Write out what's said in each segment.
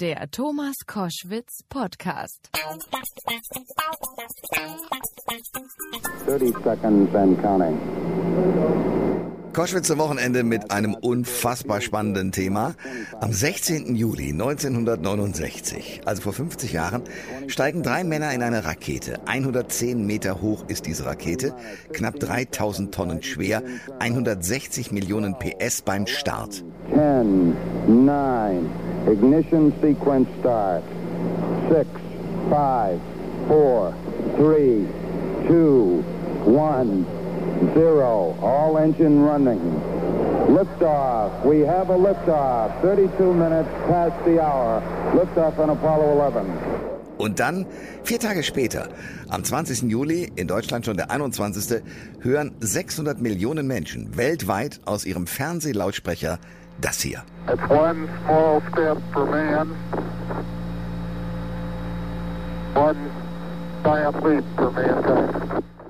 Der Thomas Koschwitz Podcast. 30 seconds and counting. Koschwitz zum Wochenende mit einem unfassbar spannenden Thema. Am 16. Juli 1969, also vor 50 Jahren, steigen drei Männer in eine Rakete. 110 Meter hoch ist diese Rakete, knapp 3000 Tonnen schwer, 160 Millionen PS beim Start. 10, 9, ignition sequence start. 6, 5, 4, 3, 2, 1, 0. All engine running. Liftoff. We have a liftoff. 32 minutes past the hour. Liftoff on Apollo 11. Und dann, vier Tage später, am 20. Juli, in Deutschland schon der 21., hören 600 Millionen Menschen weltweit aus ihrem Fernsehlautsprecher das hier. It's one small step for man, one giant leap for mankind.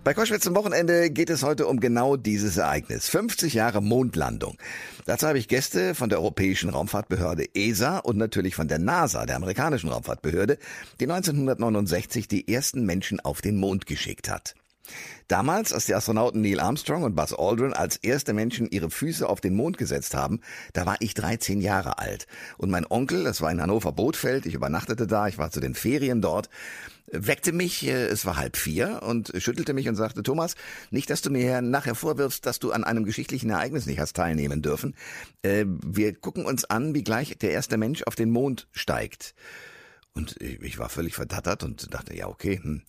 Bei Koschwitz zum Wochenende geht es heute um genau dieses Ereignis. 50 Jahre Mondlandung. Dazu habe ich Gäste von der Europäischen Raumfahrtbehörde ESA und natürlich von der NASA, der amerikanischen Raumfahrtbehörde, die 1969 die ersten Menschen auf den Mond geschickt hat. Damals, als die Astronauten Neil Armstrong und Buzz Aldrin als erste Menschen ihre Füße auf den Mond gesetzt haben, da war ich 13 Jahre alt. Und mein Onkel, das war in Hannover Bootfeld, ich übernachtete da, ich war zu den Ferien dort, weckte mich, äh, es war halb vier, und schüttelte mich und sagte, Thomas, nicht, dass du mir nachher vorwirfst, dass du an einem geschichtlichen Ereignis nicht hast teilnehmen dürfen. Äh, wir gucken uns an, wie gleich der erste Mensch auf den Mond steigt. Und ich war völlig verdattert und dachte, ja, okay, hm,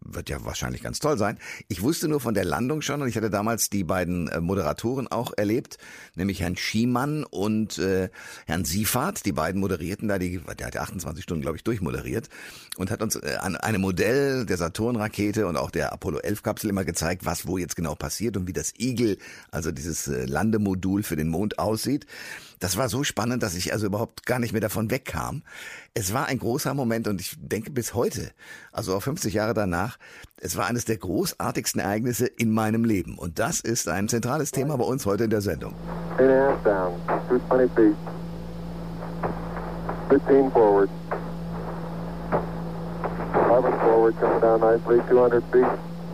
wird ja wahrscheinlich ganz toll sein. Ich wusste nur von der Landung schon und ich hatte damals die beiden äh, Moderatoren auch erlebt, nämlich Herrn Schiemann und äh, Herrn Siefert. Die beiden moderierten da, die, der hat ja 28 Stunden, glaube ich, durchmoderiert und hat uns äh, an einem Modell der Saturn-Rakete und auch der Apollo 11-Kapsel immer gezeigt, was wo jetzt genau passiert und wie das Eagle, also dieses äh, Landemodul für den Mond aussieht. Das war so spannend, dass ich also überhaupt gar nicht mehr davon wegkam. Es war ein großer Moment und ich denke bis heute, also auch 50 Jahre danach, es war eines der großartigsten Ereignisse in meinem Leben. Und das ist ein zentrales Thema bei uns heute in der Sendung. Eight and a half down, 220 feet. 15 forward. 11 forward, coming down nicely, 200 feet.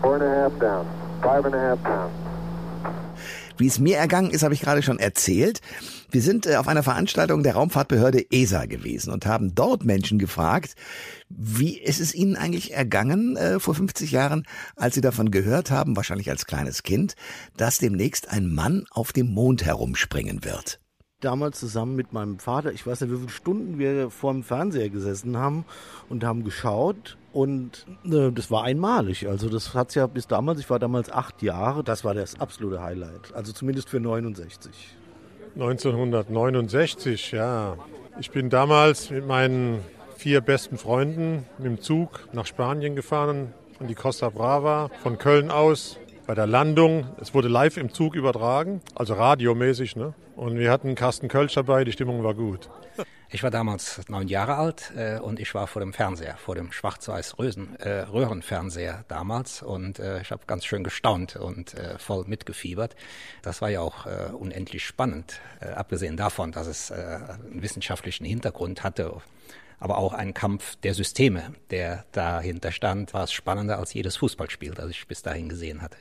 Four and a half down, five and a half down. Wie es mir ergangen ist, habe ich gerade schon erzählt. Wir sind äh, auf einer Veranstaltung der Raumfahrtbehörde ESA gewesen und haben dort Menschen gefragt, wie ist es ihnen eigentlich ergangen äh, vor 50 Jahren, als sie davon gehört haben, wahrscheinlich als kleines Kind, dass demnächst ein Mann auf dem Mond herumspringen wird. damals zusammen mit meinem Vater, ich weiß nicht, wie viele Stunden wir vor dem Fernseher gesessen haben und haben geschaut. Und äh, das war einmalig. Also das hat's ja bis damals, ich war damals acht Jahre, das war das absolute Highlight. Also zumindest für 69. 1969, ja. Ich bin damals mit meinen vier besten Freunden mit dem Zug nach Spanien gefahren, an die Costa Brava, von Köln aus. Bei der Landung, es wurde live im Zug übertragen, also radiomäßig. Ne? Und wir hatten Carsten Kölsch dabei, die Stimmung war gut. Ich war damals neun Jahre alt äh, und ich war vor dem Fernseher, vor dem Schwarz-Weiß-Röhrenfernseher damals und äh, ich habe ganz schön gestaunt und äh, voll mitgefiebert. Das war ja auch äh, unendlich spannend, äh, abgesehen davon, dass es äh, einen wissenschaftlichen Hintergrund hatte, aber auch ein Kampf der Systeme, der dahinter stand, war es spannender als jedes Fußballspiel, das ich bis dahin gesehen hatte.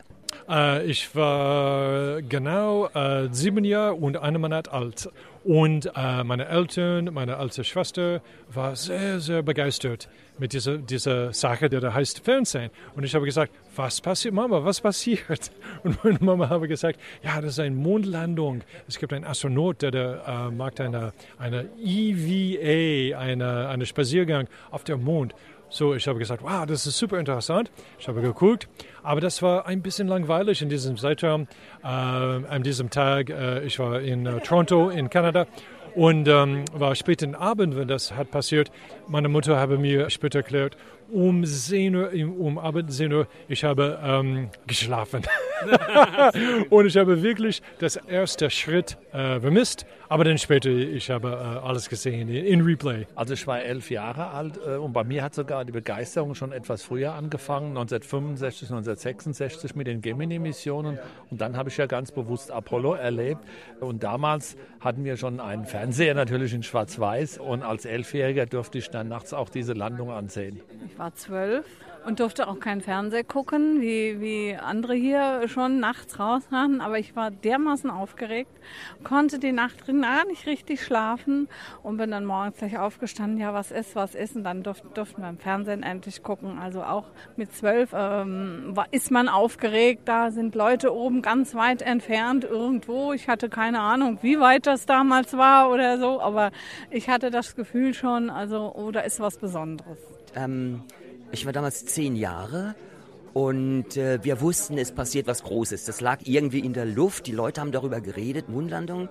Äh, ich war genau äh, sieben Jahre und einen Monat alt. Und äh, meine Eltern, meine alte Schwester war sehr, sehr begeistert mit dieser, dieser Sache, die da heißt Fernsehen. Und ich habe gesagt, was passiert, Mama, was passiert? Und meine Mama habe gesagt, ja, das ist eine Mondlandung. Es gibt einen Astronaut, der, der äh, macht eine, eine EVA, eine, eine Spaziergang auf dem Mond. So, ich habe gesagt, wow, das ist super interessant. Ich habe geguckt, aber das war ein bisschen langweilig in diesem Zeitraum. Äh, an diesem Tag, äh, ich war in äh, Toronto in Kanada und ähm, war späten Abend, wenn das hat passiert. Meine Mutter habe mir später erklärt, um 10 Uhr, um Abend 10 Uhr, ich habe ähm, geschlafen. und ich habe wirklich das erste Schritt äh, vermisst. Aber dann später, ich habe äh, alles gesehen in, Replay. Also ich war elf Jahre alt äh, und bei mir hat sogar die Begeisterung schon etwas früher angefangen, 1965, 1966 mit den Gemini-Missionen. Und dann habe ich ja ganz bewusst Apollo erlebt. Und damals hatten wir schon einen Fernseher natürlich in Schwarz-Weiß und als Elfjähriger durfte ich dann nachts auch diese Landung ansehen. War zwölf und durfte auch keinen Fernseher gucken, wie, wie andere hier schon nachts raus hatten. Aber ich war dermaßen aufgeregt, konnte die Nacht drin gar nicht richtig schlafen und bin dann morgens gleich aufgestanden, ja, was ist, was ist. Und dann durften, durften wir im Fernsehen endlich gucken. Also auch mit zwölf ähm, ist man aufgeregt. Da sind Leute oben ganz weit entfernt irgendwo. Ich hatte keine Ahnung, wie weit das damals war oder so, aber ich hatte das Gefühl schon, also, oh, da ist was Besonderes. Ähm ich war damals zehn Jahre und äh, wir wussten, es passiert was Großes. Das lag irgendwie in der Luft. Die Leute haben darüber geredet, Mondlandung.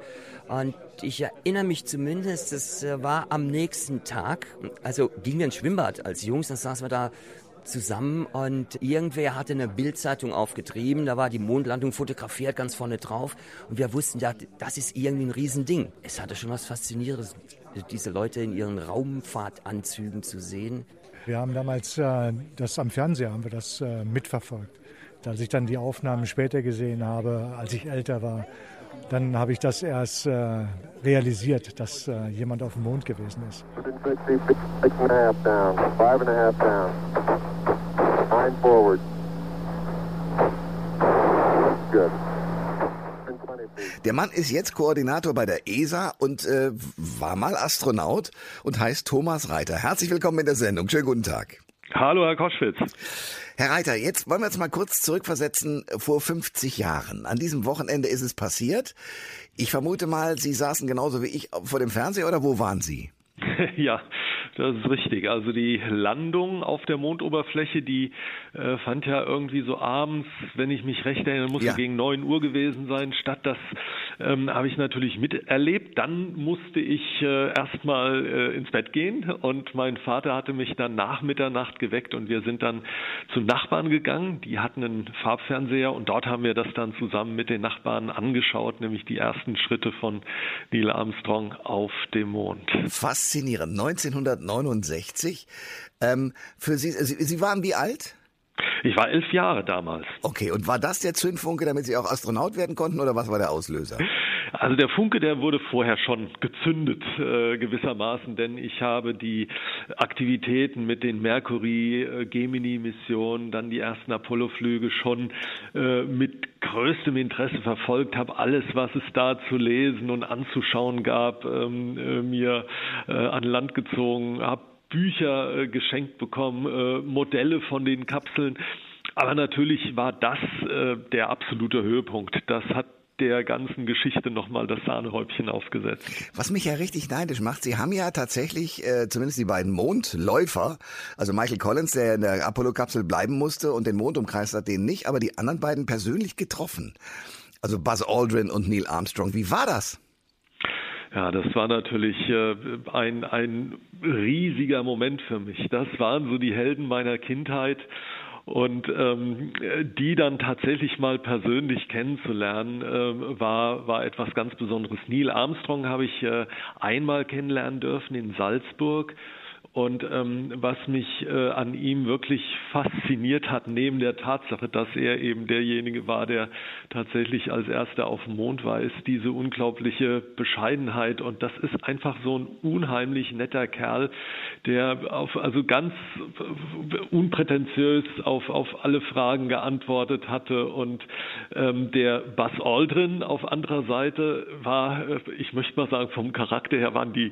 Und ich erinnere mich zumindest, es äh, war am nächsten Tag, also gingen wir ins Schwimmbad als Jungs, dann saßen wir da zusammen und irgendwer hatte eine Bildzeitung aufgetrieben, da war die Mondlandung fotografiert ganz vorne drauf und wir wussten, das ist irgendwie ein Riesending. Es hatte schon was Faszinierendes, diese Leute in ihren Raumfahrtanzügen zu sehen. Wir haben damals äh, das am Fernseher haben wir das äh, mitverfolgt. Als ich dann die Aufnahmen später gesehen habe, als ich älter war, dann habe ich das erst äh, realisiert, dass äh, jemand auf dem Mond gewesen ist. Good. Der Mann ist jetzt Koordinator bei der ESA und äh, war mal Astronaut und heißt Thomas Reiter. Herzlich willkommen in der Sendung. Schönen guten Tag. Hallo, Herr Koschwitz. Herr Reiter, jetzt wollen wir uns mal kurz zurückversetzen vor 50 Jahren. An diesem Wochenende ist es passiert. Ich vermute mal, Sie saßen genauso wie ich vor dem Fernseher oder wo waren Sie? ja, das ist richtig. Also die Landung auf der Mondoberfläche, die äh, fand ja irgendwie so abends, wenn ich mich recht erinnere, muss ja. gegen neun Uhr gewesen sein, statt. Das ähm, habe ich natürlich miterlebt. Dann musste ich äh, erstmal äh, ins Bett gehen und mein Vater hatte mich dann nach Mitternacht geweckt und wir sind dann zu Nachbarn gegangen. Die hatten einen Farbfernseher und dort haben wir das dann zusammen mit den Nachbarn angeschaut, nämlich die ersten Schritte von Neil Armstrong auf dem Mond. Faszinierend. 1900 1969. Ähm, für Sie, Sie, Sie waren wie alt? Ich war elf Jahre damals. Okay, und war das der Zündfunke, damit Sie auch Astronaut werden konnten, oder was war der Auslöser? Also der Funke, der wurde vorher schon gezündet äh, gewissermaßen, denn ich habe die Aktivitäten mit den Mercury-Gemini-Missionen, dann die ersten Apollo-Flüge schon äh, mit größtem Interesse verfolgt, habe alles, was es da zu lesen und anzuschauen gab, ähm, äh, mir äh, an Land gezogen, habe Bücher äh, geschenkt bekommen, äh, Modelle von den Kapseln. Aber natürlich war das äh, der absolute Höhepunkt. Das hat der ganzen Geschichte nochmal das Sahnehäubchen aufgesetzt. Was mich ja richtig neidisch macht, Sie haben ja tatsächlich, äh, zumindest die beiden Mondläufer, also Michael Collins, der in der Apollo-Kapsel bleiben musste und den Mond umkreist hat, den nicht, aber die anderen beiden persönlich getroffen. Also Buzz Aldrin und Neil Armstrong. Wie war das? Ja, das war natürlich äh, ein, ein riesiger Moment für mich. Das waren so die Helden meiner Kindheit und ähm, die dann tatsächlich mal persönlich kennenzulernen, äh, war, war etwas ganz Besonderes. Neil Armstrong habe ich äh, einmal kennenlernen dürfen in Salzburg. Und ähm, was mich äh, an ihm wirklich fasziniert hat, neben der Tatsache, dass er eben derjenige war, der tatsächlich als erster auf dem Mond war, ist diese unglaubliche Bescheidenheit. Und das ist einfach so ein unheimlich netter Kerl, der auf, also ganz unprätentiös auf, auf alle Fragen geantwortet hatte. Und ähm, der Buzz Aldrin auf anderer Seite war, äh, ich möchte mal sagen, vom Charakter her waren die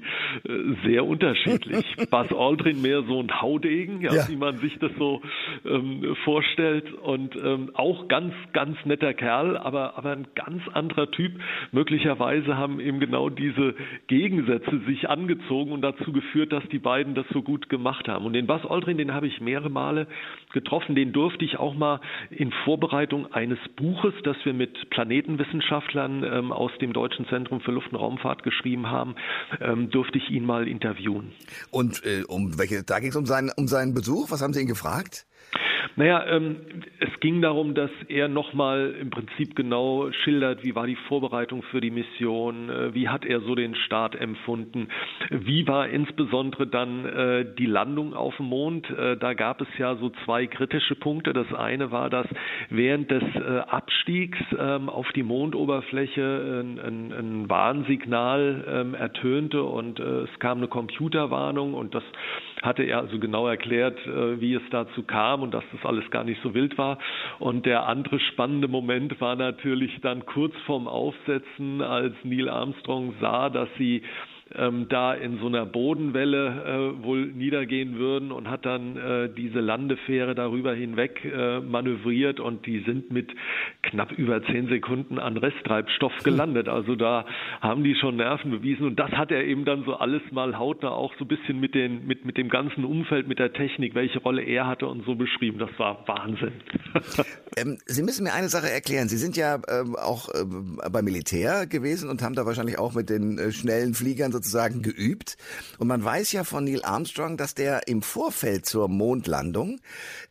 äh, sehr unterschiedlich. Buzz Aldrin mehr so ein Haudegen, ja, ja. wie man sich das so ähm, vorstellt. Und ähm, auch ganz, ganz netter Kerl, aber, aber ein ganz anderer Typ. Möglicherweise haben eben genau diese Gegensätze sich angezogen und dazu geführt, dass die beiden das so gut gemacht haben. Und den Bas Aldrin, den habe ich mehrere Male getroffen. Den durfte ich auch mal in Vorbereitung eines Buches, das wir mit Planetenwissenschaftlern ähm, aus dem Deutschen Zentrum für Luft- und Raumfahrt geschrieben haben, ähm, durfte ich ihn mal interviewen. Und äh, um welche, da ging es um seinen, um seinen Besuch. Was haben Sie ihn gefragt? Naja, ähm, es ging darum, dass er nochmal im Prinzip genau schildert, wie war die Vorbereitung für die Mission, äh, wie hat er so den Start empfunden, wie war insbesondere dann äh, die Landung auf dem Mond. Äh, da gab es ja so zwei kritische Punkte. Das eine war, dass während des äh, Abstiegs ähm, auf die Mondoberfläche ein, ein, ein Warnsignal ähm, ertönte und äh, es kam eine Computerwarnung und das hatte er also genau erklärt, äh, wie es dazu kam und dass das alles gar nicht so wild war. Und der andere spannende Moment war natürlich dann kurz vorm Aufsetzen, als Neil Armstrong sah, dass sie ähm, da in so einer Bodenwelle äh, wohl niedergehen würden und hat dann äh, diese Landefähre darüber hinweg äh, manövriert und die sind mit knapp über zehn Sekunden an Resttreibstoff hm. gelandet. Also da haben die schon Nerven bewiesen und das hat er eben dann so alles mal hautnah auch so ein bisschen mit, den, mit, mit dem ganzen Umfeld, mit der Technik, welche Rolle er hatte und so beschrieben. Das war Wahnsinn. ähm, Sie müssen mir eine Sache erklären. Sie sind ja ähm, auch äh, beim Militär gewesen und haben da wahrscheinlich auch mit den äh, schnellen Fliegern sozusagen geübt. Und man weiß ja von Neil Armstrong, dass der im Vorfeld zur Mondlandung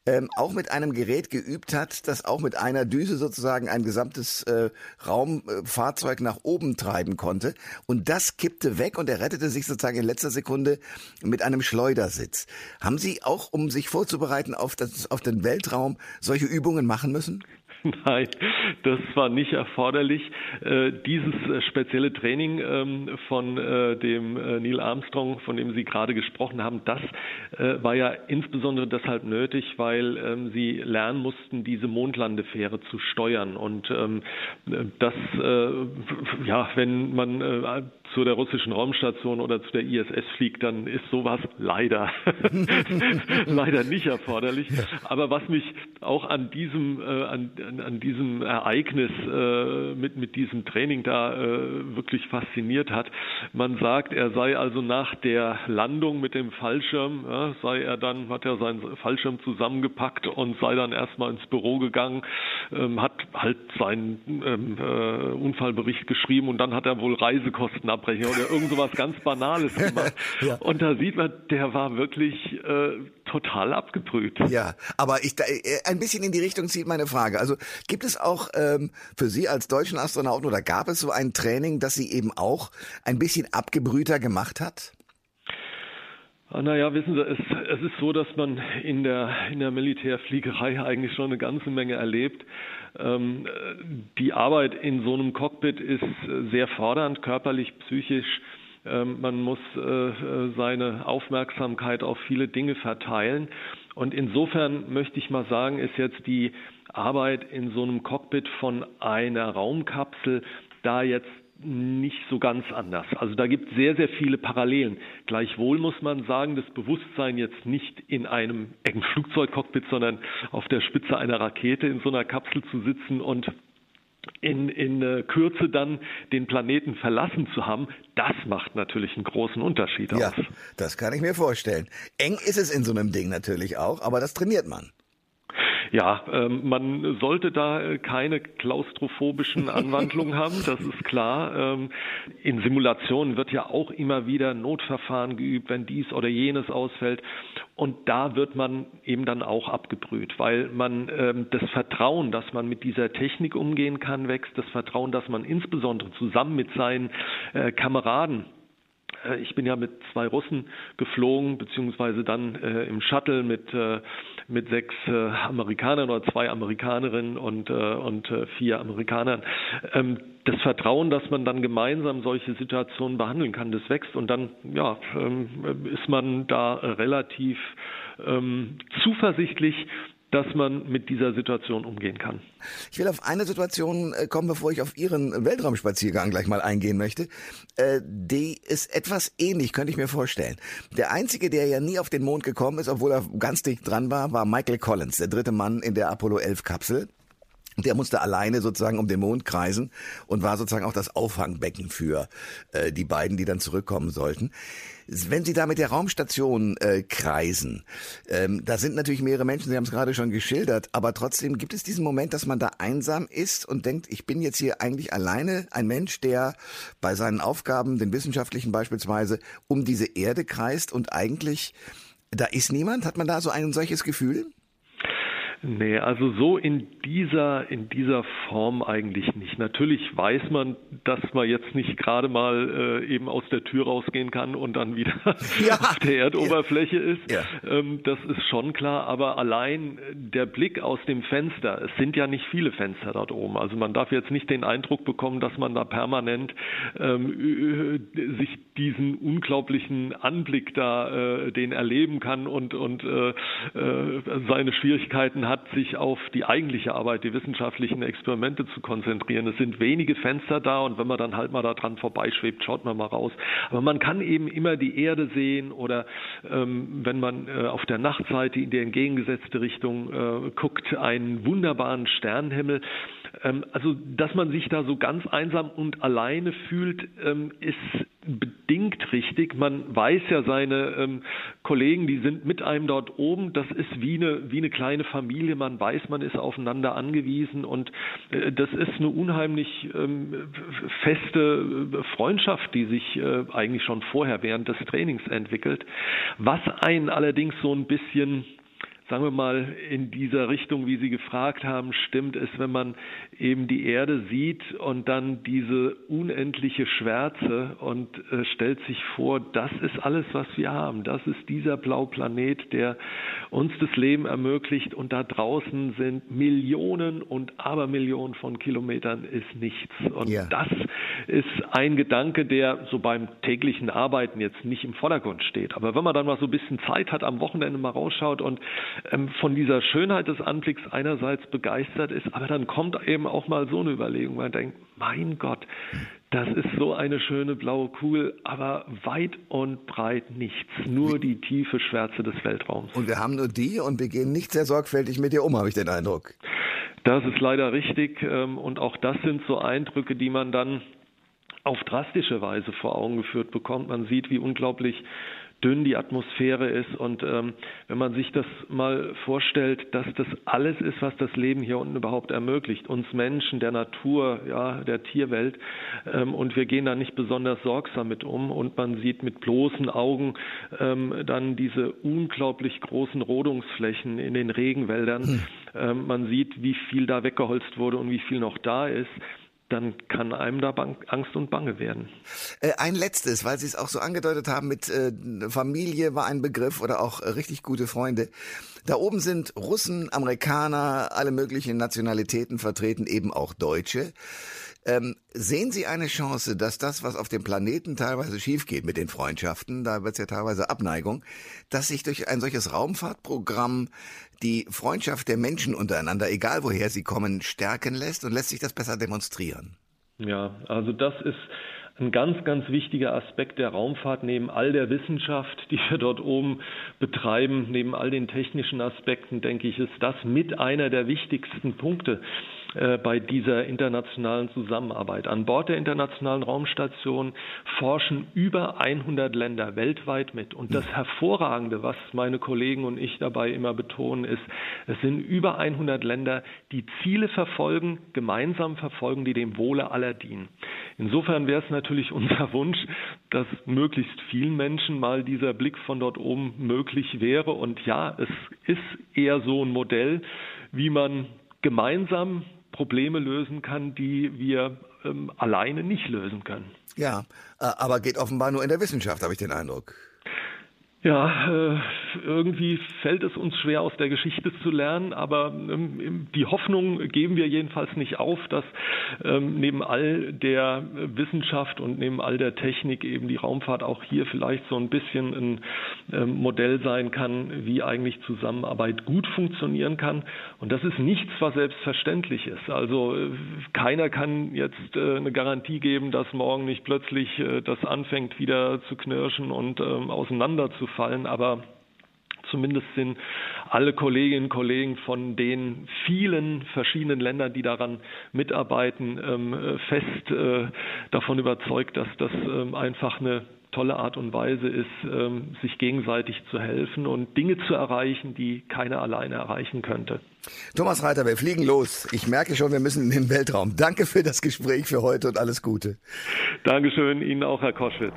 ähm, auch mit einem Gerät geübt hat, das auch mit einer Düse sozusagen ein gesamtes äh, Raumfahrzeug nach oben treiben konnte. Und das kippte weg und er rettete sich sozusagen in letzter Sekunde mit einem Schleudersitz. Haben Sie auch, um sich vorzubereiten auf, das, auf den Weltraum, solche Übungen machen müssen? Nein, das war nicht erforderlich. Äh, dieses äh, spezielle Training ähm, von äh, dem Neil Armstrong, von dem Sie gerade gesprochen haben, das war ja insbesondere deshalb nötig, weil ähm, sie lernen mussten, diese Mondlandefähre zu steuern. Und ähm, das, ja, wenn man zu der russischen Raumstation oder zu der ISS fliegt, dann ist sowas leider, leider nicht erforderlich. Aber was mich auch an diesem, äh, an, an, diesem Ereignis äh, mit, mit diesem Training da äh, wirklich fasziniert hat, man sagt, er sei also nach der Landung mit dem Fallschirm, ja, sei er dann, hat er seinen Fallschirm zusammengepackt und sei dann erstmal ins Büro gegangen, ähm, hat halt seinen ähm, äh, Unfallbericht geschrieben und dann hat er wohl Reisekosten ab Abbrecher oder irgend sowas ganz Banales gemacht. ja. Und da sieht man, der war wirklich äh, total abgebrüht. Ja, aber ich äh, ein bisschen in die Richtung zieht meine Frage. Also gibt es auch ähm, für Sie als deutschen Astronauten oder gab es so ein Training, das Sie eben auch ein bisschen abgebrühter gemacht hat? Ah, naja, wissen Sie, es, es ist so, dass man in der, in der Militärfliegerei eigentlich schon eine ganze Menge erlebt. Ähm, die Arbeit in so einem Cockpit ist sehr fordernd, körperlich, psychisch. Ähm, man muss äh, seine Aufmerksamkeit auf viele Dinge verteilen. Und insofern möchte ich mal sagen, ist jetzt die Arbeit in so einem Cockpit von einer Raumkapsel da jetzt nicht so ganz anders. Also da gibt es sehr, sehr viele Parallelen. Gleichwohl muss man sagen, das Bewusstsein jetzt nicht in einem engen Flugzeugcockpit, sondern auf der Spitze einer Rakete in so einer Kapsel zu sitzen und in, in äh, Kürze dann den Planeten verlassen zu haben, das macht natürlich einen großen Unterschied ja, aus. Das kann ich mir vorstellen. Eng ist es in so einem Ding natürlich auch, aber das trainiert man. Ja, ähm, man sollte da äh, keine klaustrophobischen Anwandlungen haben, das ist klar. Ähm, in Simulationen wird ja auch immer wieder Notverfahren geübt, wenn dies oder jenes ausfällt. Und da wird man eben dann auch abgebrüht, weil man ähm, das Vertrauen, dass man mit dieser Technik umgehen kann, wächst, das Vertrauen, dass man insbesondere zusammen mit seinen äh, Kameraden äh, ich bin ja mit zwei Russen geflogen, beziehungsweise dann im Shuttle mit, mit sechs äh, Amerikanern oder zwei Amerikanerinnen und, äh, und äh, vier Amerikanern. Ähm, das Vertrauen, dass man dann gemeinsam solche Situationen behandeln kann, das wächst und dann ja, ähm, ist man da relativ ähm, zuversichtlich, dass man mit dieser Situation umgehen kann. Ich will auf eine Situation äh, kommen, bevor ich auf Ihren Weltraumspaziergang gleich mal eingehen möchte. Äh, die ist etwas ähnlich, könnte ich mir vorstellen. Der einzige, der ja nie auf den Mond gekommen ist, obwohl er ganz dicht dran war, war Michael Collins, der dritte Mann in der Apollo 11 Kapsel. Der musste alleine sozusagen um den Mond kreisen und war sozusagen auch das Auffangbecken für äh, die beiden, die dann zurückkommen sollten. Wenn Sie da mit der Raumstation äh, kreisen, ähm, da sind natürlich mehrere Menschen, Sie haben es gerade schon geschildert, aber trotzdem gibt es diesen Moment, dass man da einsam ist und denkt, ich bin jetzt hier eigentlich alleine, ein Mensch, der bei seinen Aufgaben, den wissenschaftlichen beispielsweise, um diese Erde kreist und eigentlich da ist niemand. Hat man da so ein solches Gefühl? Nee, also so in dieser, in dieser Form eigentlich nicht. Natürlich weiß man, dass man jetzt nicht gerade mal äh, eben aus der Tür rausgehen kann und dann wieder ja. auf der Erdoberfläche ja. ist. Ja. Ähm, das ist schon klar, aber allein der Blick aus dem Fenster, es sind ja nicht viele Fenster dort oben. Also man darf jetzt nicht den Eindruck bekommen, dass man da permanent ähm, sich diesen unglaublichen Anblick da, äh, den erleben kann und, und äh, äh seine Schwierigkeiten hat hat, sich auf die eigentliche Arbeit, die wissenschaftlichen Experimente zu konzentrieren. Es sind wenige Fenster da und wenn man dann halt mal da dran vorbeischwebt, schaut man mal raus. Aber man kann eben immer die Erde sehen oder ähm, wenn man äh, auf der Nachtseite in die entgegengesetzte Richtung äh, guckt, einen wunderbaren Sternenhimmel. Ähm, also, dass man sich da so ganz einsam und alleine fühlt, ähm, ist bedingt richtig. Man weiß ja, seine ähm, Kollegen, die sind mit einem dort oben. Das ist wie eine, wie eine kleine Familie. Man weiß, man ist aufeinander angewiesen und äh, das ist eine unheimlich feste äh, Freundschaft, die sich äh, eigentlich schon vorher während des Trainings entwickelt. Was einen allerdings so ein bisschen sagen wir mal, in dieser Richtung, wie Sie gefragt haben, stimmt es, wenn man eben die Erde sieht und dann diese unendliche Schwärze und äh, stellt sich vor, das ist alles, was wir haben. Das ist dieser Blauplanet, der uns das Leben ermöglicht und da draußen sind Millionen und Abermillionen von Kilometern ist nichts. Und ja. das ist ein Gedanke, der so beim täglichen Arbeiten jetzt nicht im Vordergrund steht. Aber wenn man dann mal so ein bisschen Zeit hat, am Wochenende mal rausschaut und ähm, von dieser Schönheit des Anblicks einerseits begeistert ist, aber dann kommt eben auch mal so eine Überlegung, man denkt, mein Gott, das ist so eine schöne blaue Kugel, aber weit und breit nichts. Nur die tiefe Schwärze des Weltraums. Und wir haben nur die und wir gehen nicht sehr sorgfältig mit ihr um, habe ich den Eindruck. Das ist leider richtig. Ähm, und auch das sind so Eindrücke, die man dann auf drastische Weise vor Augen geführt bekommt. Man sieht, wie unglaublich dünn die Atmosphäre ist. Und ähm, wenn man sich das mal vorstellt, dass das alles ist, was das Leben hier unten überhaupt ermöglicht, uns Menschen, der Natur, ja, der Tierwelt, ähm, und wir gehen da nicht besonders sorgsam mit um und man sieht mit bloßen Augen ähm, dann diese unglaublich großen Rodungsflächen in den Regenwäldern. Hm. Ähm, man sieht, wie viel da weggeholzt wurde und wie viel noch da ist dann kann einem da Angst und Bange werden. Äh, ein letztes, weil Sie es auch so angedeutet haben, mit äh, Familie war ein Begriff oder auch äh, richtig gute Freunde. Da oben sind Russen, Amerikaner, alle möglichen Nationalitäten vertreten, eben auch Deutsche. Ähm, sehen Sie eine Chance, dass das, was auf dem Planeten teilweise schief geht mit den Freundschaften, da wird es ja teilweise Abneigung, dass sich durch ein solches Raumfahrtprogramm die Freundschaft der Menschen untereinander, egal woher sie kommen, stärken lässt und lässt sich das besser demonstrieren? Ja, also das ist ein ganz, ganz wichtiger Aspekt der Raumfahrt neben all der Wissenschaft, die wir dort oben betreiben, neben all den technischen Aspekten, denke ich, ist das mit einer der wichtigsten Punkte bei dieser internationalen Zusammenarbeit. An Bord der Internationalen Raumstation forschen über 100 Länder weltweit mit. Und das Hervorragende, was meine Kollegen und ich dabei immer betonen, ist, es sind über 100 Länder, die Ziele verfolgen, gemeinsam verfolgen, die dem Wohle aller dienen. Insofern wäre es natürlich unser Wunsch, dass möglichst vielen Menschen mal dieser Blick von dort oben möglich wäre. Und ja, es ist eher so ein Modell, wie man gemeinsam Probleme lösen kann, die wir ähm, alleine nicht lösen können. Ja, aber geht offenbar nur in der Wissenschaft, habe ich den Eindruck. Ja, äh, irgendwie fällt es uns schwer, aus der Geschichte zu lernen, aber ähm, die Hoffnung geben wir jedenfalls nicht auf, dass ähm, neben all der Wissenschaft und neben all der Technik eben die Raumfahrt auch hier vielleicht so ein bisschen ein ähm, Modell sein kann, wie eigentlich Zusammenarbeit gut funktionieren kann. Und das ist nichts, was selbstverständlich ist. Also äh, keiner kann jetzt äh, eine Garantie geben, dass morgen nicht plötzlich das anfängt wieder zu knirschen und auseinanderzufallen fallen, aber zumindest sind alle Kolleginnen und Kollegen von den vielen verschiedenen Ländern, die daran mitarbeiten, ähm, fest äh, davon überzeugt, dass das ähm, einfach eine tolle Art und Weise ist, ähm, sich gegenseitig zu helfen und Dinge zu erreichen, die keiner alleine erreichen könnte. Thomas Reiter, wir fliegen los. Ich merke schon, wir müssen in den Weltraum. Danke für das Gespräch für heute und alles Gute. Dankeschön, Ihnen auch, Herr Koschwitz.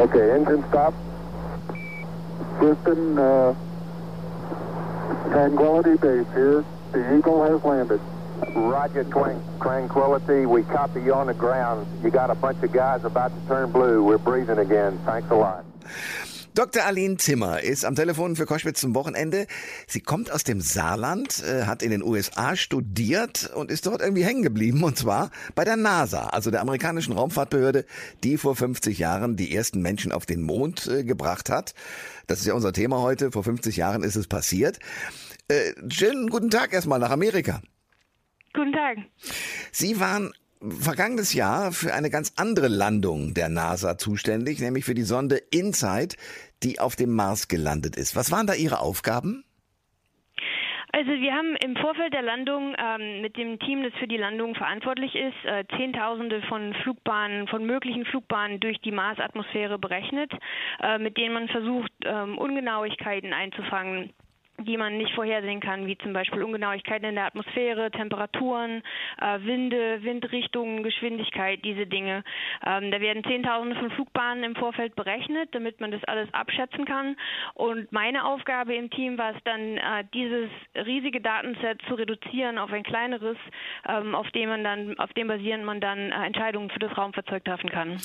Okay, engine stop. Houston, uh, Tranquility Base here. The Eagle has landed. Roger, Twang, Tranquility. We copy you on the ground. You got a bunch of guys about to turn blue. We're breathing again. Thanks a lot. Dr. Aline Zimmer ist am Telefon für Koschwitz zum Wochenende. Sie kommt aus dem Saarland, äh, hat in den USA studiert und ist dort irgendwie hängen geblieben. Und zwar bei der NASA, also der amerikanischen Raumfahrtbehörde, die vor 50 Jahren die ersten Menschen auf den Mond äh, gebracht hat. Das ist ja unser Thema heute. Vor 50 Jahren ist es passiert. Äh, schönen guten Tag erstmal nach Amerika. Guten Tag. Sie waren vergangenes Jahr für eine ganz andere Landung der NASA zuständig, nämlich für die Sonde InSight, die auf dem Mars gelandet ist. Was waren da Ihre Aufgaben? Also wir haben im Vorfeld der Landung ähm, mit dem Team, das für die Landung verantwortlich ist, äh, Zehntausende von Flugbahnen, von möglichen Flugbahnen durch die Marsatmosphäre berechnet, äh, mit denen man versucht, ähm, Ungenauigkeiten einzufangen die man nicht vorhersehen kann, wie zum Beispiel Ungenauigkeiten in der Atmosphäre, Temperaturen, äh, Winde, Windrichtungen, Geschwindigkeit, diese Dinge. Ähm, da werden Zehntausende von Flugbahnen im Vorfeld berechnet, damit man das alles abschätzen kann. Und meine Aufgabe im Team war es dann, äh, dieses riesige Datenset zu reduzieren auf ein kleineres, ähm, auf dem man dann, auf dem basierend man dann äh, Entscheidungen für das Raumfahrzeug treffen kann.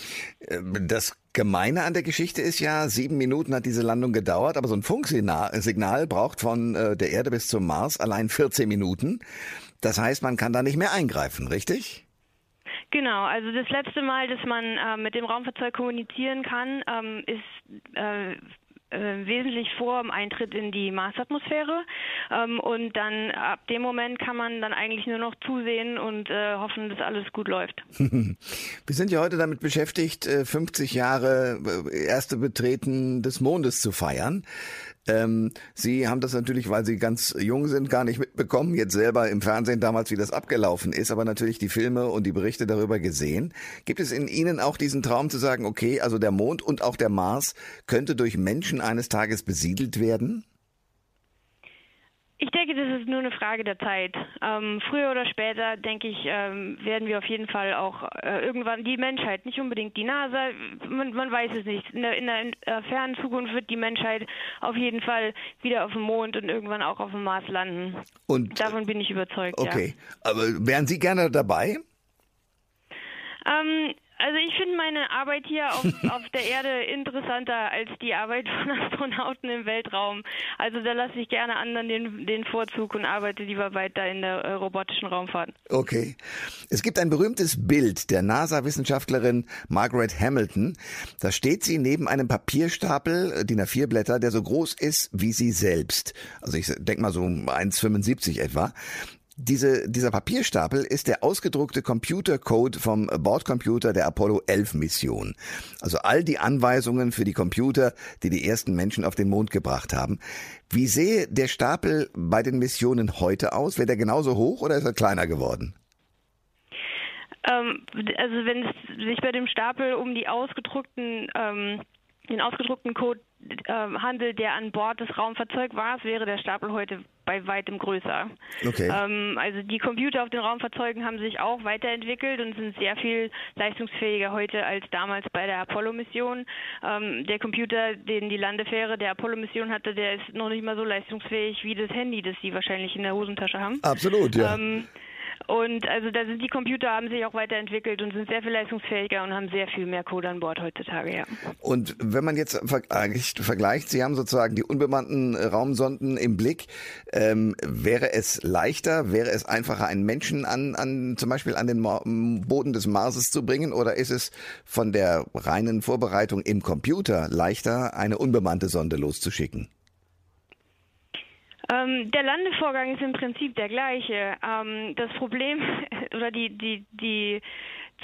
Ähm, das Gemeine an der Geschichte ist ja, sieben Minuten hat diese Landung gedauert, aber so ein Funksignal braucht von äh, der Erde bis zum Mars allein 14 Minuten. Das heißt, man kann da nicht mehr eingreifen, richtig? Genau, also das letzte Mal, dass man äh, mit dem Raumfahrzeug kommunizieren kann, ähm, ist äh, äh, wesentlich vor dem Eintritt in die Marsatmosphäre. Ähm, und dann ab dem Moment kann man dann eigentlich nur noch zusehen und äh, hoffen, dass alles gut läuft. Wir sind ja heute damit beschäftigt, 50 äh, Jahre äh, erste Betreten des Mondes zu feiern. Ähm, Sie haben das natürlich, weil Sie ganz jung sind, gar nicht mitbekommen, jetzt selber im Fernsehen damals, wie das abgelaufen ist, aber natürlich die Filme und die Berichte darüber gesehen. Gibt es in Ihnen auch diesen Traum zu sagen, okay, also der Mond und auch der Mars könnte durch Menschen eines Tages besiedelt werden? Ich denke, das ist nur eine Frage der Zeit. Ähm, früher oder später, denke ich, ähm, werden wir auf jeden Fall auch äh, irgendwann die Menschheit, nicht unbedingt die NASA, man, man weiß es nicht. In der, in der, in der fernen Zukunft wird die Menschheit auf jeden Fall wieder auf dem Mond und irgendwann auch auf dem Mars landen. Und davon bin ich überzeugt. Okay, ja. aber wären Sie gerne dabei? Ähm, also ich finde meine Arbeit hier auf, auf der Erde interessanter als die Arbeit von Astronauten im Weltraum. Also da lasse ich gerne anderen den, den Vorzug und arbeite lieber weiter in der äh, robotischen Raumfahrt. Okay. Es gibt ein berühmtes Bild der NASA-Wissenschaftlerin Margaret Hamilton. Da steht sie neben einem Papierstapel, äh, DIN A4 Blätter, der so groß ist wie sie selbst. Also ich denke mal so 1,75 etwa. Diese, dieser Papierstapel ist der ausgedruckte Computercode vom Bordcomputer der Apollo 11 Mission. Also all die Anweisungen für die Computer, die die ersten Menschen auf den Mond gebracht haben. Wie sehe der Stapel bei den Missionen heute aus? Wäre der genauso hoch oder ist er kleiner geworden? Ähm, also wenn es sich bei dem Stapel um die ausgedruckten ähm, den ausgedruckten Code äh, handelt, der an Bord des Raumfahrzeugs war, wäre der Stapel heute bei weitem größer. Okay. Ähm, also die Computer auf den Raumfahrzeugen haben sich auch weiterentwickelt und sind sehr viel leistungsfähiger heute als damals bei der Apollo-Mission. Ähm, der Computer, den die Landefähre der Apollo-Mission hatte, der ist noch nicht mal so leistungsfähig wie das Handy, das sie wahrscheinlich in der Hosentasche haben. Absolut, ja. Ähm, und also da sind die Computer haben sich auch weiterentwickelt und sind sehr viel leistungsfähiger und haben sehr viel mehr Code an Bord heutzutage, ja. Und wenn man jetzt vergleicht, Sie haben sozusagen die unbemannten Raumsonden im Blick, ähm, wäre es leichter, wäre es einfacher, einen Menschen an, an zum Beispiel an den Boden des Marses zu bringen oder ist es von der reinen Vorbereitung im Computer leichter, eine unbemannte Sonde loszuschicken? Ähm, der Landevorgang ist im Prinzip der gleiche. Ähm, das Problem oder die, die, die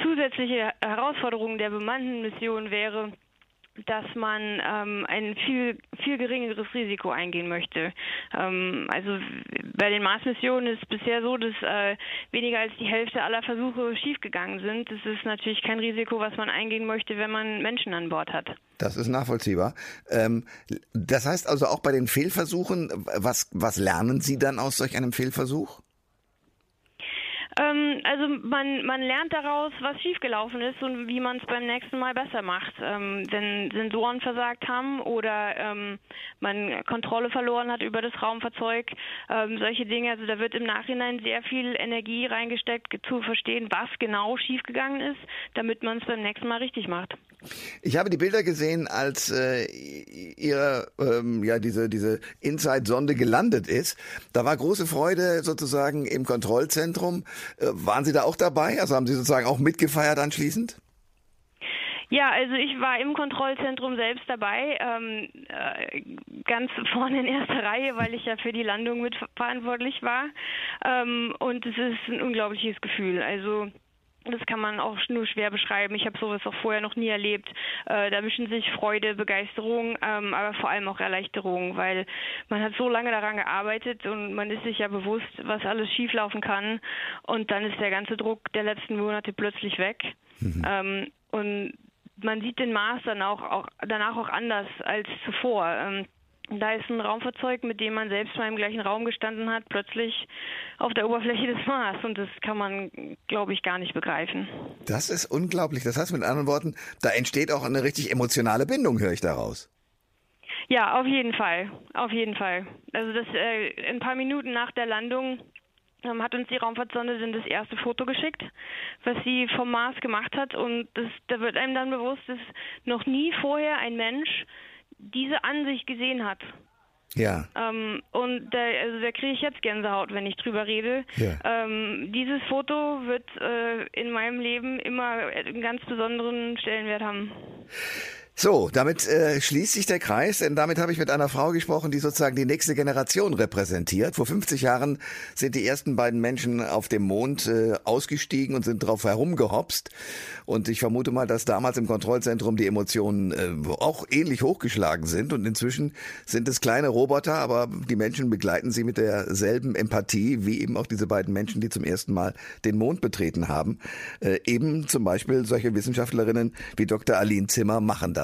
zusätzliche Herausforderung der bemannten Mission wäre, dass man ähm, ein viel viel geringeres Risiko eingehen möchte. Ähm, also bei den Mars-Missionen ist bisher so, dass äh, weniger als die Hälfte aller Versuche schiefgegangen sind. Das ist natürlich kein Risiko, was man eingehen möchte, wenn man Menschen an Bord hat. Das ist nachvollziehbar. Ähm, das heißt also auch bei den Fehlversuchen, was was lernen Sie dann aus solch einem Fehlversuch? Ähm, also man, man lernt daraus, was schiefgelaufen ist und wie man es beim nächsten Mal besser macht. Ähm, wenn Sensoren versagt haben oder ähm, man Kontrolle verloren hat über das Raumfahrzeug, ähm, solche Dinge. Also da wird im Nachhinein sehr viel Energie reingesteckt, zu verstehen, was genau schiefgegangen ist, damit man es beim nächsten Mal richtig macht. Ich habe die Bilder gesehen, als äh, ihre ähm, ja diese diese Inside-Sonde gelandet ist. Da war große Freude sozusagen im Kontrollzentrum. Äh, waren Sie da auch dabei? Also haben Sie sozusagen auch mitgefeiert anschließend? Ja, also ich war im Kontrollzentrum selbst dabei, ähm, äh, ganz vorne in erster Reihe, weil ich ja für die Landung mitverantwortlich war. Ähm, und es ist ein unglaubliches Gefühl. Also das kann man auch nur schwer beschreiben. Ich habe sowas auch vorher noch nie erlebt. Äh, da mischen sich Freude, Begeisterung, ähm, aber vor allem auch Erleichterung, weil man hat so lange daran gearbeitet und man ist sich ja bewusst, was alles schieflaufen kann. Und dann ist der ganze Druck der letzten Monate plötzlich weg. Mhm. Ähm, und man sieht den Mars dann auch, auch danach auch anders als zuvor. Ähm, da ist ein Raumfahrzeug, mit dem man selbst mal im gleichen Raum gestanden hat, plötzlich auf der Oberfläche des Mars. Und das kann man, glaube ich, gar nicht begreifen. Das ist unglaublich. Das heißt mit anderen Worten, da entsteht auch eine richtig emotionale Bindung, höre ich daraus. Ja, auf jeden Fall. Auf jeden Fall. Also das äh, ein paar Minuten nach der Landung ähm, hat uns die Raumfahrtsonde dann das erste Foto geschickt, was sie vom Mars gemacht hat. Und das, da wird einem dann bewusst, dass noch nie vorher ein Mensch diese Ansicht gesehen hat. Ja. Ähm, und da, also da kriege ich jetzt Gänsehaut, wenn ich drüber rede. Ja. Ähm, dieses Foto wird äh, in meinem Leben immer einen ganz besonderen Stellenwert haben. So, damit äh, schließt sich der Kreis, denn damit habe ich mit einer Frau gesprochen, die sozusagen die nächste Generation repräsentiert. Vor 50 Jahren sind die ersten beiden Menschen auf dem Mond äh, ausgestiegen und sind drauf herumgehopst. Und ich vermute mal, dass damals im Kontrollzentrum die Emotionen äh, auch ähnlich hochgeschlagen sind. Und inzwischen sind es kleine Roboter, aber die Menschen begleiten sie mit derselben Empathie wie eben auch diese beiden Menschen, die zum ersten Mal den Mond betreten haben. Äh, eben zum Beispiel solche Wissenschaftlerinnen wie Dr. Aline Zimmer machen das.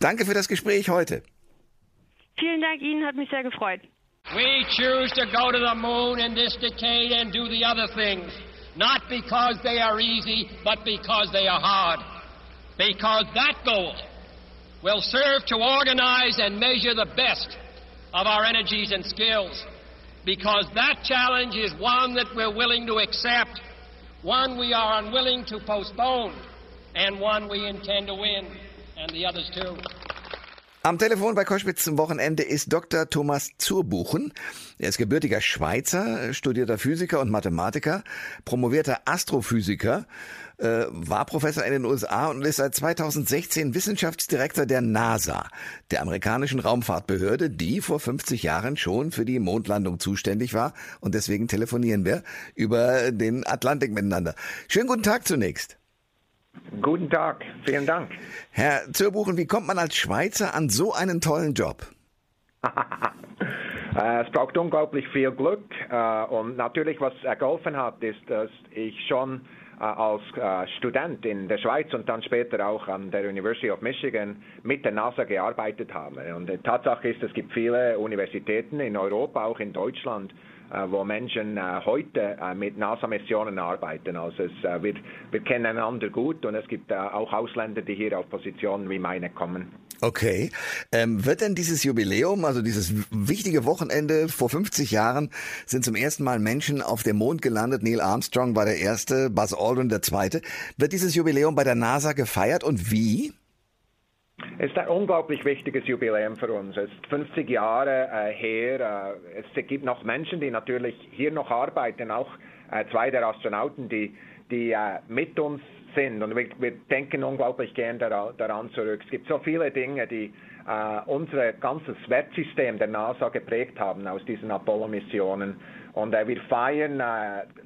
Danke für das Gespräch heute. Vielen Dank Ihnen, hat mich sehr gefreut. We choose to go to the moon in this decade and do the other things, not because they are easy, but because they are hard. Because that goal will serve to organize and measure the best of our energies and skills. Because that challenge is one that we're willing to accept, one we are unwilling to postpone, and one we intend to win. Am Telefon bei Koschwitz zum Wochenende ist Dr. Thomas Zurbuchen. Er ist gebürtiger Schweizer, studierter Physiker und Mathematiker, promovierter Astrophysiker, äh, war Professor in den USA und ist seit 2016 Wissenschaftsdirektor der NASA, der amerikanischen Raumfahrtbehörde, die vor 50 Jahren schon für die Mondlandung zuständig war. Und deswegen telefonieren wir über den Atlantik miteinander. Schönen guten Tag zunächst. Guten Tag, vielen Dank. Herr Zürbuchen, wie kommt man als Schweizer an so einen tollen Job? Äh, es braucht unglaublich viel Glück äh, und natürlich, was geholfen hat, ist, dass ich schon äh, als Student in der Schweiz und dann später auch an der University of Michigan mit der NASA gearbeitet habe. Und die Tatsache ist, es gibt viele Universitäten in Europa, auch in Deutschland, wo Menschen äh, heute äh, mit NASA-Missionen arbeiten. Also es, wir, wir kennen einander gut und es gibt auch Ausländer, die hier auf Positionen wie meine kommen. Okay. Ähm, wird denn dieses Jubiläum, also dieses wichtige Wochenende vor 50 Jahren, sind zum ersten Mal Menschen auf dem Mond gelandet. Neil Armstrong war der erste, Buzz Aldrin der zweite. Wird dieses Jubiläum bei der NASA gefeiert und wie? Es ist ein unglaublich wichtiges Jubiläum für uns. Es ist 50 Jahre äh, her. Äh, es gibt noch Menschen, die natürlich hier noch arbeiten, auch äh, zwei der Astronauten, die, die äh, mit uns sind. Und wir, wir denken unglaublich gern daran, daran, zurück. Es gibt so viele Dinge, die äh, unser ganzes Wertsystem der NASA geprägt haben aus diesen Apollo-Missionen. Und äh, wir feiern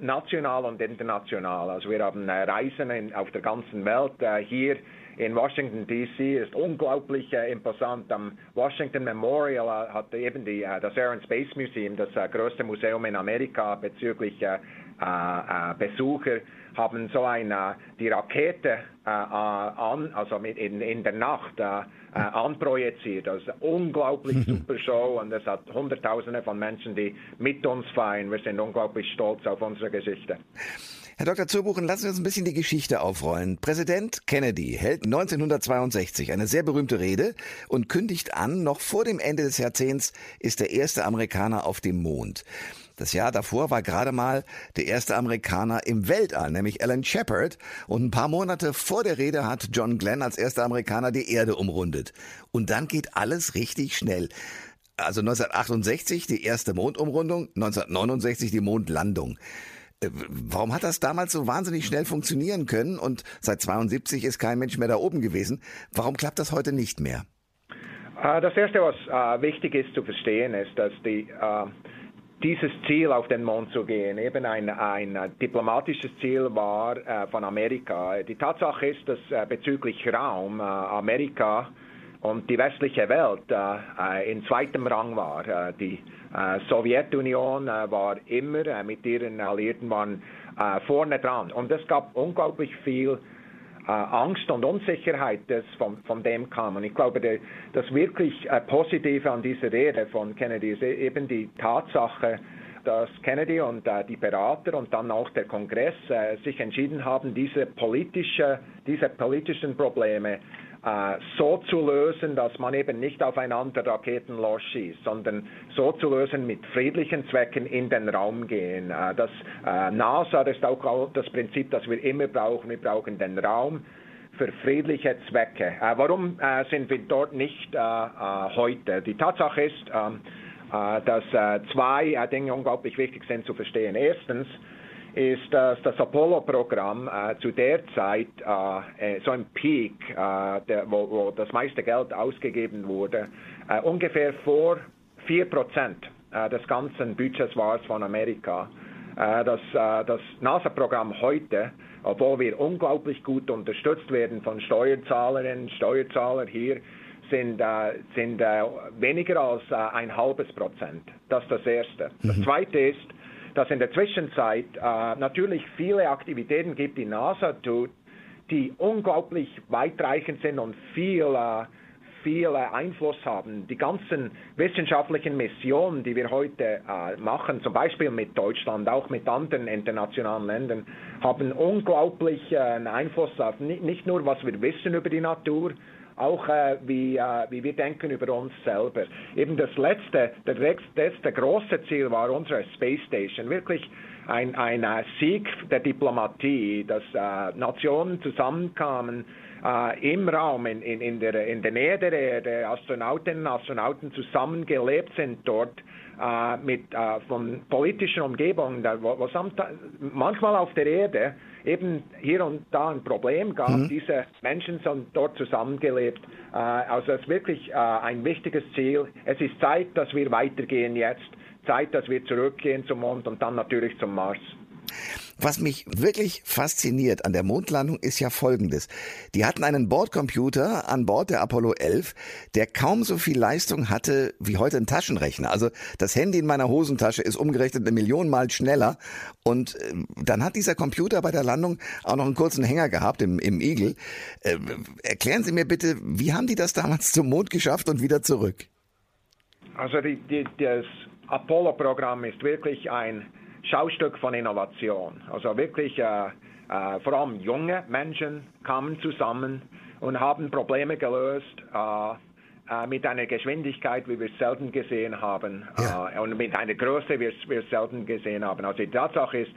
national und international. Also wir haben Reisen in, auf der ganzen Welt. Hier in Washington D.C. ist unglaublich äh, imposant. Am Washington Memorial äh, hat eben die, äh, das Air and Space Museum, das äh, größte Museum in Amerika bezüglich äh, äh, Besucher, haben so eine die Rakete an, also mit in, in der Nacht anprojiziert. Das ist eine unglaublich super Show und es hat Hunderttausende von Menschen, die mit uns feiern. Wir sind unglaublich stolz auf unsere Geschichte. Herr Dr. Zurbuchen, lassen Sie uns ein bisschen die Geschichte aufrollen. Präsident Kennedy hält 1962 eine sehr berühmte Rede und kündigt an, noch vor dem Ende des Jahrzehnts ist der erste Amerikaner auf dem Mond. Das Jahr davor war gerade mal der erste Amerikaner im Weltall, nämlich Alan Shepard. Und ein paar Monate vor der Rede hat John Glenn als erster Amerikaner die Erde umrundet. Und dann geht alles richtig schnell. Also 1968 die erste Mondumrundung, 1969 die Mondlandung. Äh, warum hat das damals so wahnsinnig schnell funktionieren können und seit 72 ist kein Mensch mehr da oben gewesen? Warum klappt das heute nicht mehr? Äh, das Erste, was äh, wichtig ist zu verstehen, ist, dass die, dieses Ziel auf den Mond zu gehen eben ein, ein diplomatisches Ziel war von Amerika. Die Tatsache ist, dass bezüglich Raum Amerika und die westliche Welt äh, in zweitem Rang war. Äh, die äh, Sowjetunion äh, war immer äh, mit ihren Alliierten waren, äh, vorne dran und es gab unglaublich viel Angst und Unsicherheit, das von, von dem kam. Und ich glaube, der, das wirklich Positive an dieser Rede von Kennedy ist e-, eben die Tatsache, dass Kennedy und äh, die Berater und dann auch der Kongress äh, sich entschieden haben, diese, politische, diese politischen Probleme äh, so zu lösen, dass man eben nicht aufeinander Raketen losschießt, sondern so zu lösen mit friedlichen Zwecken in den Raum gehen. Das NASA ist auch das Prinzip, das wir immer brauchen. Wir brauchen den Raum für friedliche Zwecke. Warum sind wir dort nicht heute? Die Tatsache ist, ähm, dass zwei Dinge unglaublich wichtig sind zu verstehen. Erstens, ist, dass das Apollo-Programm äh, zu der Zeit äh, so ein Peak, äh, wo, das meiste Geld ausgegeben wurde, äh, ungefähr vor 4 Prozent äh, des ganzen Budgets war von Amerika. Äh, das, das NASA-Programm heute, obwohl wir unglaublich gut unterstützt werden von Steuerzahlerinnen, Steuerzahler hier, sind, sind weniger als ein halbes Prozent. Das ist das Erste. Das mhm. Zweite ist, dass in der Zwischenzeit äh, natürlich viele Aktivitäten gibt, die NASA tut, die unglaublich weitreichend sind und viel, äh, viel äh, Einfluss haben. Die ganzen wissenschaftlichen Missionen, die wir heute äh, machen, zum Beispiel mit Deutschland, auch mit anderen internationalen Ländern, haben unglaublich äh, einen Einfluss auf nicht nur, was wir wissen über die Natur, auch äh, wie, äh, wie wir denken über uns selber. Eben das letzte, das letzte große Ziel war unsere Space Station, wirklich ein, ein äh, Sieg der Diplomatie, dass äh, Nationen zusammenkamen, äh, im Raum, in, in, in, der, in der Nähe der Erde, Astronautinnen und Astronauten zusammengelebt sind dort äh, mit äh, von politischen Umgebungen, wo, wo manchmal auf der Erde eben hier und da ein Problem gab. Mhm. Diese Menschen sind dort zusammengelebt. Äh, also es ist wirklich äh, ein wichtiges Ziel. Es ist Zeit, dass wir weitergehen jetzt. Zeit, dass wir zurückgehen zum Mond und dann natürlich zum Mars. Was mich wirklich fasziniert an der Mondlandung ist ja Folgendes. Die hatten einen Bordcomputer an Bord der Apollo 11, der kaum so viel Leistung hatte wie heute ein Taschenrechner. Also das Handy in meiner Hosentasche ist umgerechnet eine Million Mal schneller. Und äh, dann hat dieser Computer bei der Landung auch noch einen kurzen Hänger gehabt im, im Igel. Äh, erklären Sie mir bitte, wie haben die das damals zum Mond geschafft und wieder zurück? Also die, die, das Apollo-Programm ist wirklich ein Schaustück von Innovation. Also wirklich äh, äh, vor allem junge Menschen kamen zusammen und haben Probleme gelöst äh, äh mit einer Geschwindigkeit, wie wir es selten gesehen haben, ja. Äh, und mit einer Größe, wie wir es selten gesehen haben. Also die Tatsache ist,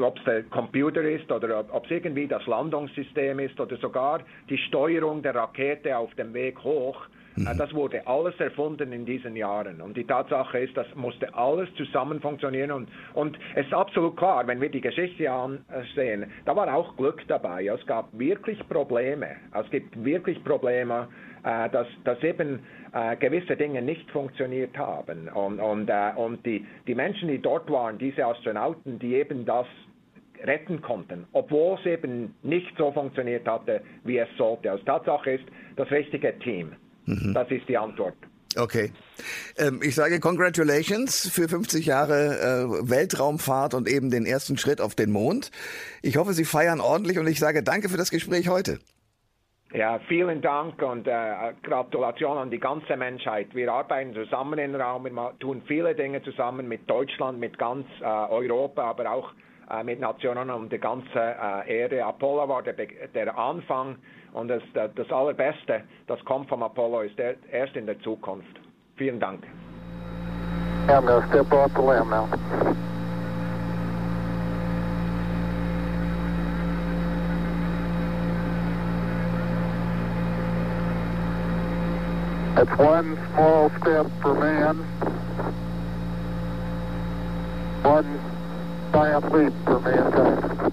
ob es der Computer ist oder ob es irgendwie das Landungssystem ist oder sogar die Steuerung der Rakete auf dem Weg hoch, Mhm. Das wurde alles erfunden in diesen Jahren. Und die Tatsache ist, das musste alles zusammen funktionieren. Und, und es ist absolut klar, wenn wir die Geschichte ansehen, da war auch Glück dabei. Es gab wirklich Probleme. Es gibt wirklich Probleme, äh, dass, dass eben äh, gewisse Dinge nicht funktioniert haben. Und, und, äh, und die, die Menschen, die dort waren, diese Astronauten, die eben das retten konnten, obwohl es eben nicht so funktioniert hatte, wie es sollte. Also Tatsache ist, das richtige Team. Mhm. Das ist die Antwort. Okay. Ähm, ich sage Congratulations für 50 Jahre äh, Weltraumfahrt und eben den ersten Schritt auf den Mond. Ich hoffe, Sie feiern ordentlich und ich sage danke für das Gespräch heute. Ja, vielen Dank und äh, Gratulation an die ganze Menschheit. Wir arbeiten zusammen im Raum, wir tun viele Dinge zusammen mit Deutschland, mit ganz äh, Europa, aber auch äh, mit Nationen um die ganze äh, Erde. Apollo war der, der Anfang und das, das Allerbeste, das kommt vom Apollo, ist erst in der Zukunft. Vielen Dank. I'm going to step off the limb now. That's one small step for man, one giant leap for mankind.